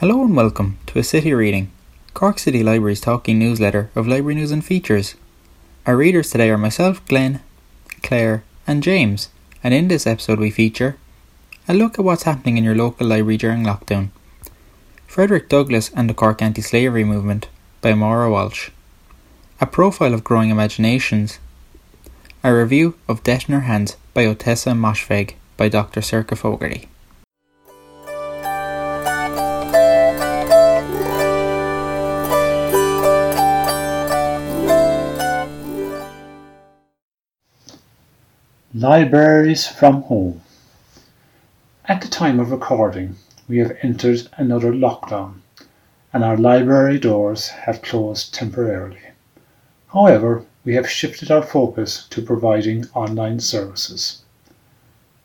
Hello and welcome to a City Reading, Cork City Library's talking newsletter of library news and features. Our readers today are myself, Glenn, Claire, and James, and in this episode we feature a look at what's happening in your local library during lockdown, Frederick Douglass and the Cork Anti Slavery Movement by Máire Walsh, a profile of growing imaginations, a review of Death in Her Hands by Ottessa Moshfegh by Dr. Sorcha Fogarty. Libraries from Home. At the time of recording, we have entered another lockdown and our library doors have closed temporarily. However, we have shifted our focus to providing online services.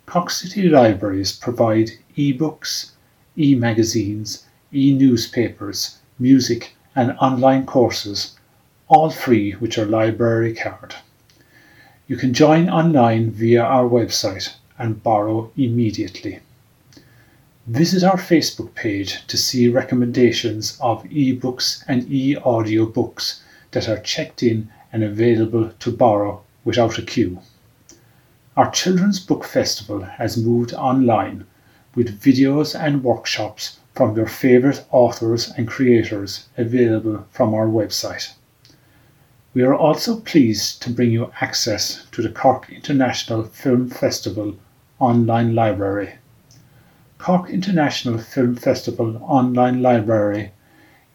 Cork City Libraries provide e-books, e-magazines, e-newspapers, music and online courses, all free with your library card. You can join online via our website and borrow immediately. Visit our Facebook page to see recommendations of ebooks and e audio books that are checked in and available to borrow without a queue. Our Children's Book Festival has moved online with videos and workshops from your favourite authors and creators available from our website. We are also pleased to bring you access to the Cork International Film Festival online library. Cork International Film Festival online library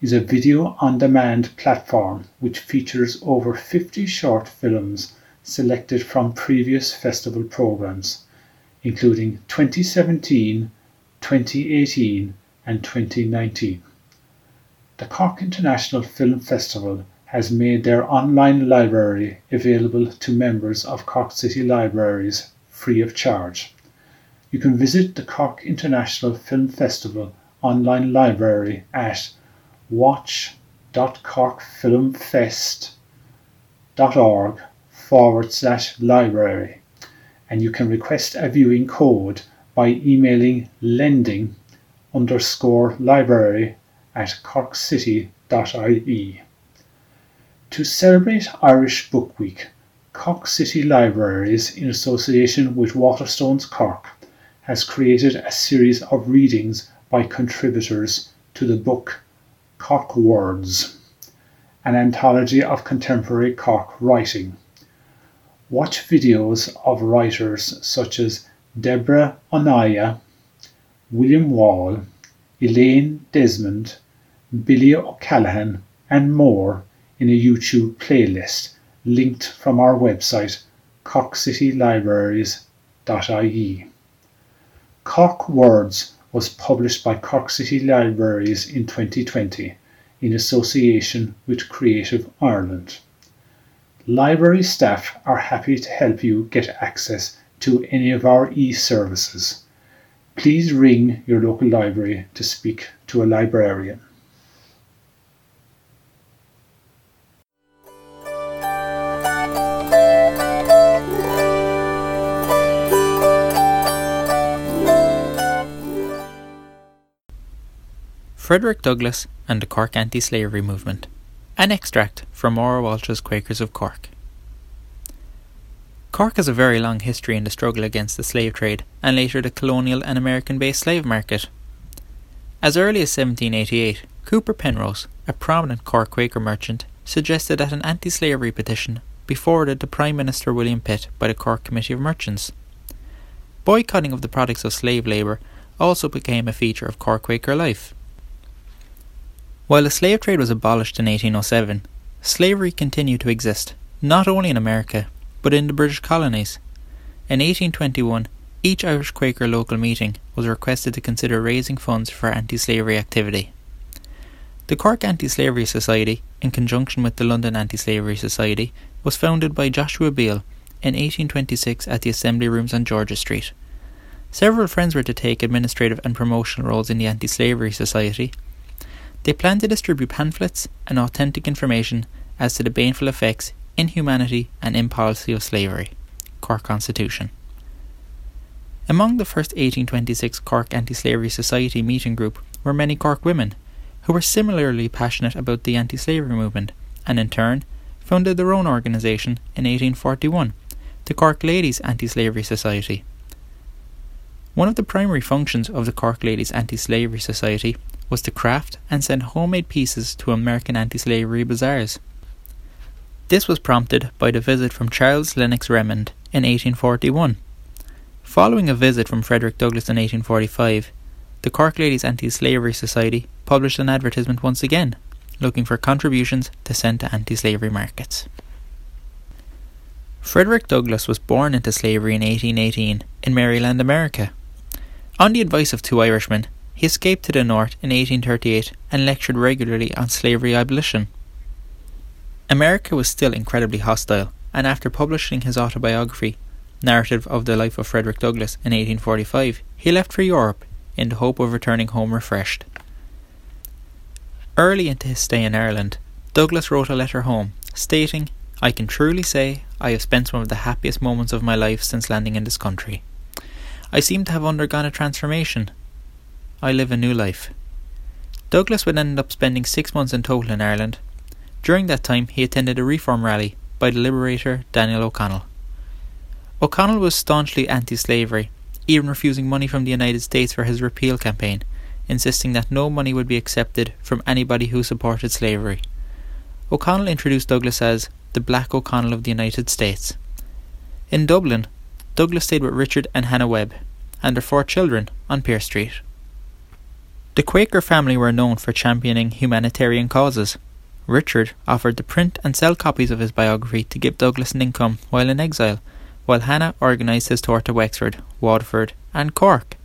is a video on demand platform which features over 50 short films selected from previous festival programs, including 2017, 2018, and 2019. The Cork International Film Festival has made their online library available to members of Cork City Libraries free of charge. You can visit the Cork International Film Festival online library at watch.corkfilmfest.org forward slash library and you can request a viewing code by emailing lending underscore library at corkcity.ie. To celebrate Irish Book Week, Cork City Libraries, in association with Waterstones Cork, has created a series of readings by contributors to the book Cork Words, an anthology of contemporary Cork writing. Watch videos of writers such as Deborah Onaya, William Wall, Elaine Desmond, Billy O'Callaghan, and more in a YouTube playlist linked from our website corkcitylibraries.ie. Cork Words was published by Cork City Libraries in 2020 in association with Creative Ireland. Library staff are happy to help you get access to any of our e-services. Please ring your local library to speak to a librarian. Frederick Douglass and the Cork Anti Slavery Movement. An extract from Máire Walsh's Quakers of Cork. Cork has a very long history in the struggle against the slave trade and later the colonial and American based slave market. As early as 1788, Cooper Penrose, a prominent Cork Quaker merchant, suggested that an anti slavery petition be forwarded to Prime Minister William Pitt by the Cork Committee of Merchants. Boycotting of the products of slave labour also became a feature of Cork Quaker life. While the slave trade was abolished in 1807, slavery continued to exist, not only in America, but in the British colonies. In 1821, each Irish Quaker local meeting was requested to consider raising funds for anti slavery activity. The Cork Anti Slavery Society, in conjunction with the London Anti Slavery Society, was founded by Joshua Beale in 1826 at the Assembly Rooms on George's Street. Several friends were to take administrative and promotional roles in the Anti Slavery Society, they plan to distribute pamphlets and authentic information as to the baneful effects, inhumanity, and impolicy of slavery. Cork Constitution. Among the first 1826 Cork Anti Slavery Society meeting group were many Cork women who were similarly passionate about the anti slavery movement and in turn founded their own organisation in 1841, the Cork Ladies Anti Slavery Society. One of the primary functions of the Cork Ladies Anti Slavery Society was to craft and send homemade pieces to American anti slavery bazaars. This was prompted by the visit from Charles Lennox Remond in 1841. Following a visit from Frederick Douglass in 1845, the Cork Ladies Anti Slavery Society published an advertisement once again, looking for contributions to send to anti slavery markets. Frederick Douglass was born into slavery in 1818 in Maryland, America. On the advice of two Irishmen, he escaped to the north in 1838 and lectured regularly on slavery abolition. America was still incredibly hostile, and after publishing his autobiography, Narrative of the Life of Frederick Douglass, in 1845, he left for Europe in the hope of returning home refreshed. Early into his stay in Ireland, Douglass wrote a letter home, stating, I can truly say I have spent some of the happiest moments of my life since landing in this country. I seem to have undergone a transformation. I live a new life. Douglass would end up spending six months in total in Ireland, during that time, he attended a reform rally by the Liberator Daniel O'Connell. O'Connell was staunchly anti slavery, even refusing money from the United States for his repeal campaign, insisting that no money would be accepted from anybody who supported slavery. O'Connell introduced Douglass as the Black O'Connell of the United States. In Dublin, Douglass stayed with Richard and Hannah Webb and their four children on Pearse Street. The Quaker family were known for championing humanitarian causes. Richard offered to print and sell copies of his biography to give Douglass an income while in exile, while Hannah organised his tour to Wexford, Waterford, and Cork.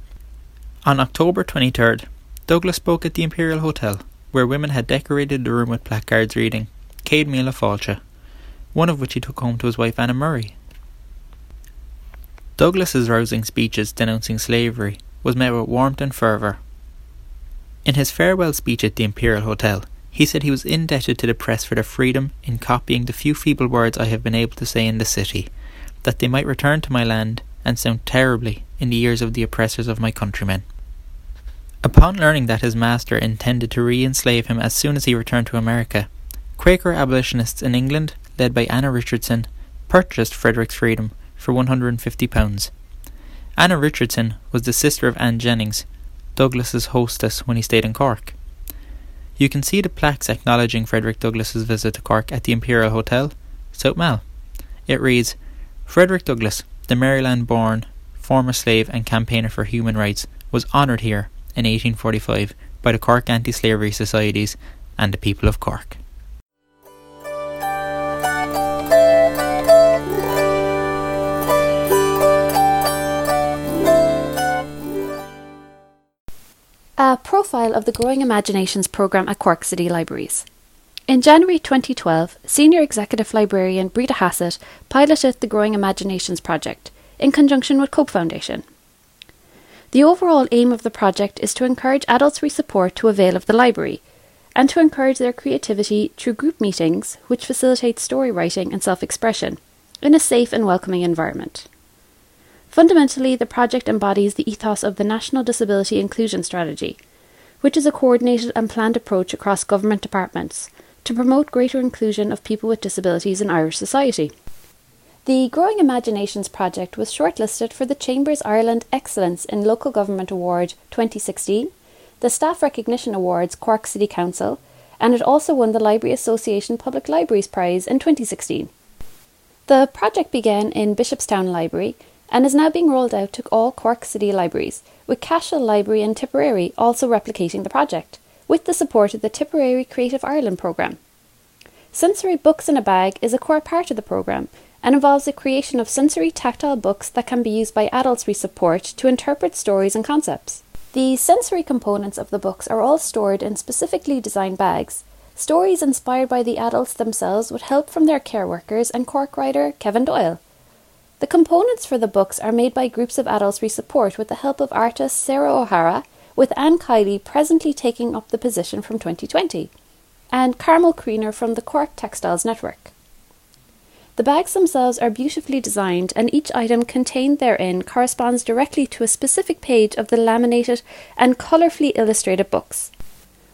On October 23rd, Douglass spoke at the Imperial Hotel, where women had decorated the room with placards reading Céad Míle Fáilte, one of which he took home to his wife Anna Murray. Douglass's rousing speeches denouncing slavery was met with warmth and fervour. In his farewell speech at the Imperial Hotel, he said he was indebted to the press for their freedom in copying the few feeble words I have been able to say in the city, that they might return to my land and sound terribly in the ears of the oppressors of my countrymen. Upon learning that his master intended to re enslave him as soon as he returned to America, Quaker abolitionists in England, led by Anna Richardson, purchased Frederick's freedom for £150. Anna Richardson was the sister of Anne Jennings, Douglass's hostess when he stayed in Cork. You can see the plaques acknowledging Frederick Douglass's visit to Cork at the Imperial Hotel, South Mall. It reads Frederick Douglass, the Maryland born former slave and campaigner for human rights, was honoured here in 1845 by the Cork Anti Slavery Societies and the people of Cork. A profile of the Growing Imaginations programme at Cork City Libraries. In January 2012, Senior Executive Librarian Brita Hassett piloted the Growing Imaginations project in conjunction with Cope Foundation. The overall aim of the project is to encourage adults we support to avail of the library and to encourage their creativity through group meetings which facilitate story writing and self expression in a safe and welcoming environment. Fundamentally, the project embodies the ethos of the National Disability Inclusion Strategy, which is a coordinated and planned approach across government departments to promote greater inclusion of people with disabilities in Irish society. The Growing Imaginations project was shortlisted for the Chambers Ireland Excellence in Local Government Award 2016, the Staff Recognition Awards Cork City Council, and it also won the Library Association Public Libraries Prize in 2016. The project began in Bishopstown Library and is now being rolled out to all Cork City libraries, with Cashel Library in Tipperary also replicating the project, with the support of the Tipperary Creative Ireland programme. Sensory Books in a Bag is a core part of the programme and involves the creation of sensory tactile books that can be used by adults we support to interpret stories and concepts. The sensory components of the books are all stored in specifically designed bags. Stories inspired by the adults themselves with help from their care workers and Cork writer Kevin Doyle. The components for the books are made by groups of adults we support with the help of artist Sarah O'Hara, with Anne Kiley presently taking up the position from 2020, and Carmel Kreener from the Cork Textiles Network. The bags themselves are beautifully designed, and each item contained therein corresponds directly to a specific page of the laminated and colourfully illustrated books.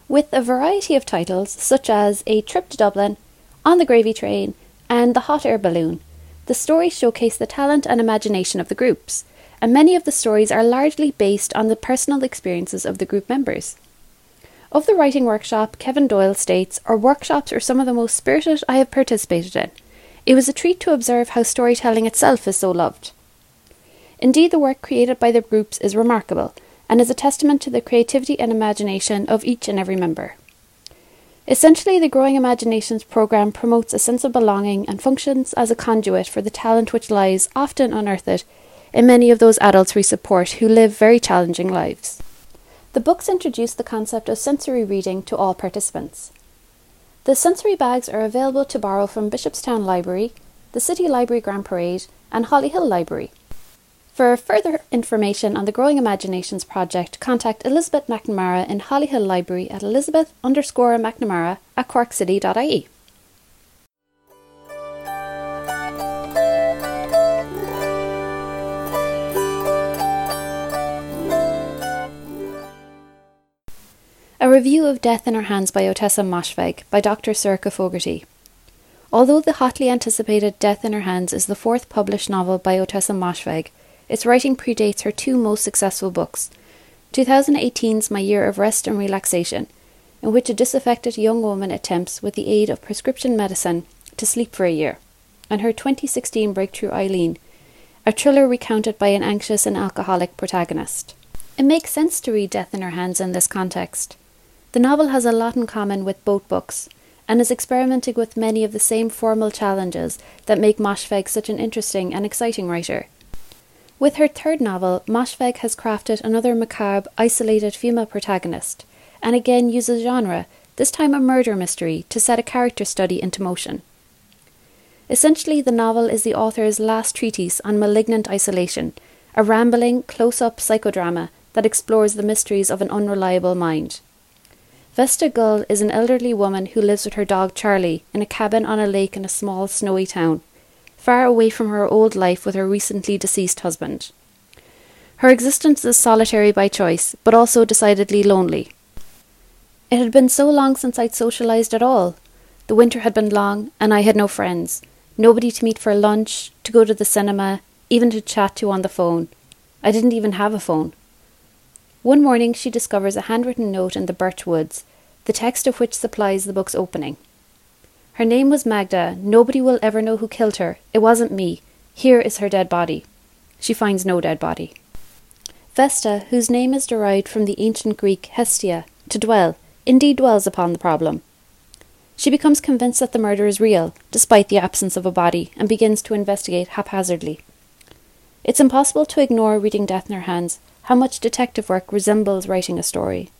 With a variety of titles, such as A Trip to Dublin, On the Gravy Train, and The Hot Air Balloon, the stories showcase the talent and imagination of the groups, and many of the stories are largely based on the personal experiences of the group members. Of the writing workshop, Kevin Doyle states, Our workshops are some of the most spirited I have participated in. It was a treat to observe how storytelling itself is so loved. Indeed, the work created by the groups is remarkable and is a testament to the creativity and imagination of each and every member. Essentially, the Growing Imaginations programme promotes a sense of belonging and functions as a conduit for the talent which lies, often unearthed, in many of those adults we support who live very challenging lives. The books introduce the concept of sensory reading to all participants. The sensory bags are available to borrow from Bishopstown Library, the City Library Grand Parade, and Hollyhill Library. For further information on the Growing Imaginations project, contact Elizabeth McNamara in Hollyhill Library at elizabeth underscore McNamara at corkcity.ie. A review of Death in Her Hands by Ottessa Moshfegh by Dr. Sorcha Fogarty. Although the hotly anticipated Death in Her Hands is the fourth published novel by Ottessa Moshfegh, its writing predates her two most successful books 2018's My Year of Rest and Relaxation, in which a disaffected young woman attempts, with the aid of prescription medicine, to sleep for a year, and her 2016 breakthrough Eileen, a thriller recounted by an anxious and alcoholic protagonist. It makes sense to read Death in Her Hands in this context. The novel has a lot in common with both books, and is experimenting with many of the same formal challenges that make Moshfegh such an interesting and exciting writer. With her third novel, Moshfegh has crafted another macabre, isolated female protagonist, and again uses genre, this time a murder mystery, to set a character study into motion. Essentially, the novel is the author's last treatise on malignant isolation, a rambling, close up psychodrama that explores the mysteries of an unreliable mind. Vesta Gull is an elderly woman who lives with her dog Charlie in a cabin on a lake in a small snowy town, far away from her old life with her recently deceased husband. Her existence is solitary by choice, but also decidedly lonely. It had been so long since I'd socialized at all. The winter had been long, and I had no friends, nobody to meet for lunch, to go to the cinema, even to chat to on the phone. I didn't even have a phone. One morning she discovers a handwritten note in the birch woods, the text of which supplies the book's opening. Her name was Magda. Nobody will ever know who killed her. It wasn't me. Here is her dead body. She finds no dead body. Vesta, whose name is derived from the ancient Greek Hestia, to dwell, indeed dwells upon the problem. She becomes convinced that the murder is real, despite the absence of a body, and begins to investigate haphazardly. It's impossible to ignore reading Death in Her Hands how much detective work resembles writing a story.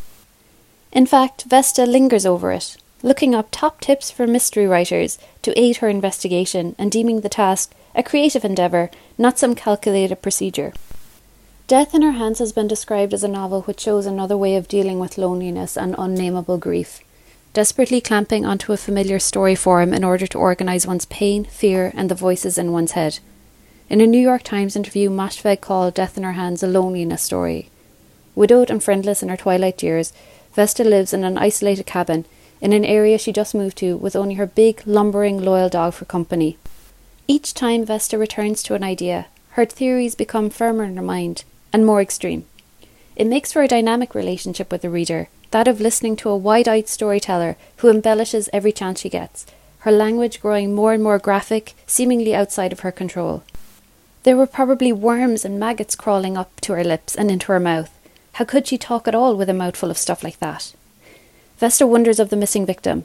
In fact, Vesta lingers over it, looking up top tips for mystery writers to aid her investigation and deeming the task a creative endeavour, not some calculated procedure. Death in Her Hands has been described as a novel which shows another way of dealing with loneliness and unnameable grief, desperately clamping onto a familiar story form in order to organise one's pain, fear, and the voices in one's head. In a New York Times interview, Moshfegh called Death in Her Hands a loneliness story. Widowed and friendless in her twilight years, Vesta lives in an isolated cabin in an area she just moved to with only her big, lumbering, loyal dog for company. Each time Vesta returns to an idea, her theories become firmer in her mind and more extreme. It makes for a dynamic relationship with the reader, that of listening to a wide eyed storyteller who embellishes every chance she gets, her language growing more and more graphic, seemingly outside of her control. There were probably worms and maggots crawling up to her lips and into her mouth. How could she talk at all with a mouthful of stuff like that? Vesta wonders of the missing victim.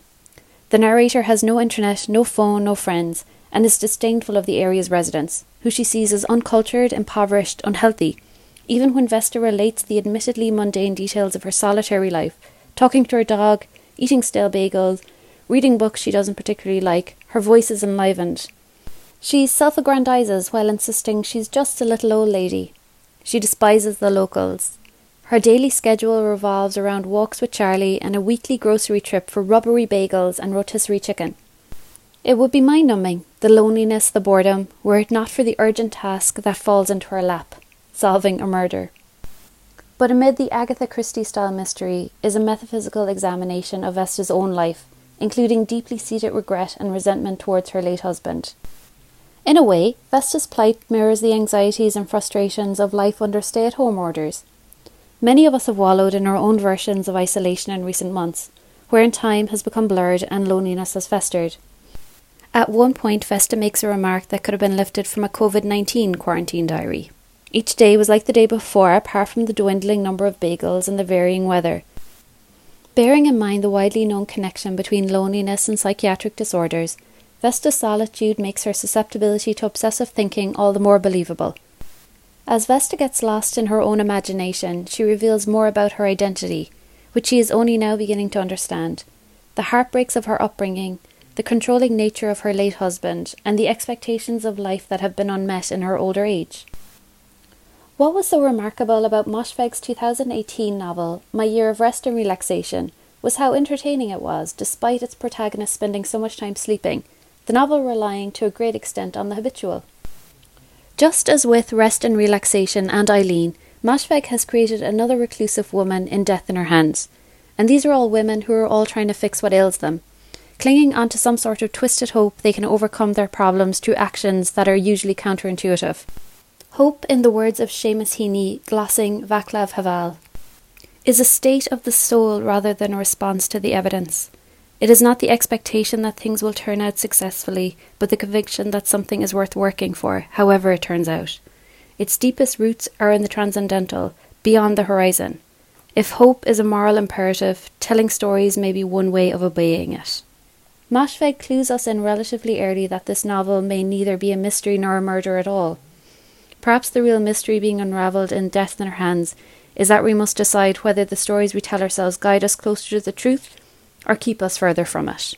The narrator has no internet, no phone, no friends, and is disdainful of the area's residents, who she sees as uncultured, impoverished, unhealthy, even when Vesta relates the admittedly mundane details of her solitary life, talking to her dog, eating stale bagels, reading books she doesn't particularly like, her voice is enlivened, she self aggrandizes while insisting she's just a little old lady. She despises the locals. Her daily schedule revolves around walks with Charlie and a weekly grocery trip for rubbery bagels and rotisserie chicken. It would be mind numbing, the loneliness, the boredom, were it not for the urgent task that falls into her lap solving a murder. But amid the Agatha Christie style mystery is a metaphysical examination of Vesta's own life, including deeply seated regret and resentment towards her late husband. In a way, Vesta's plight mirrors the anxieties and frustrations of life under stay at home orders. Many of us have wallowed in our own versions of isolation in recent months, wherein time has become blurred and loneliness has festered. At one point, Vesta makes a remark that could have been lifted from a COVID 19 quarantine diary. Each day was like the day before, apart from the dwindling number of bagels and the varying weather. Bearing in mind the widely known connection between loneliness and psychiatric disorders, Vesta's solitude makes her susceptibility to obsessive thinking all the more believable. As Vesta gets lost in her own imagination, she reveals more about her identity, which she is only now beginning to understand. The heartbreaks of her upbringing, the controlling nature of her late husband, and the expectations of life that have been unmet in her older age. What was so remarkable about Moshfegh's 2018 novel, My Year of Rest and Relaxation, was how entertaining it was, despite its protagonist spending so much time sleeping, the novel relying to a great extent on the habitual. Just as with Rest and Relaxation and Eileen, Moshfegh has created another reclusive woman in Death in Her Hands, and these are all women who are all trying to fix what ails them, clinging onto some sort of twisted hope they can overcome their problems through actions that are usually counterintuitive. Hope, in the words of Seamus Heaney, glossing Vaclav Havel, is a state of the soul rather than a response to the evidence. It is not the expectation that things will turn out successfully, but the conviction that something is worth working for, however it turns out. Its deepest roots are in the transcendental, beyond the horizon. If hope is a moral imperative, telling stories may be one way of obeying it. Moshfegh clues us in relatively early that this novel may neither be a mystery nor a murder at all. Perhaps the real mystery being unravelled in Death in Her Hands is that we must decide whether the stories we tell ourselves guide us closer to the truth or keep us further from it.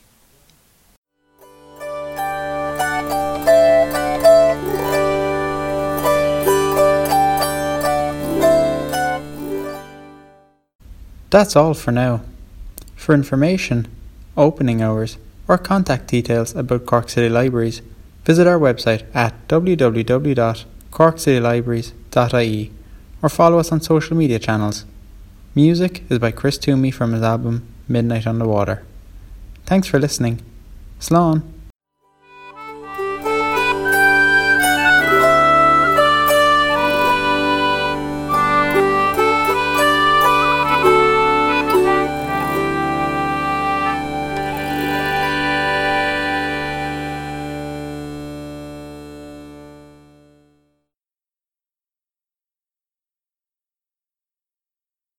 That's all for now. For information, opening hours, or contact details about Cork City Libraries, visit our website at www.corkcitylibraries.ie or follow us on social media channels. Music is by Chris Toomey from his album Midnight on the Water. Thanks for listening. Slán!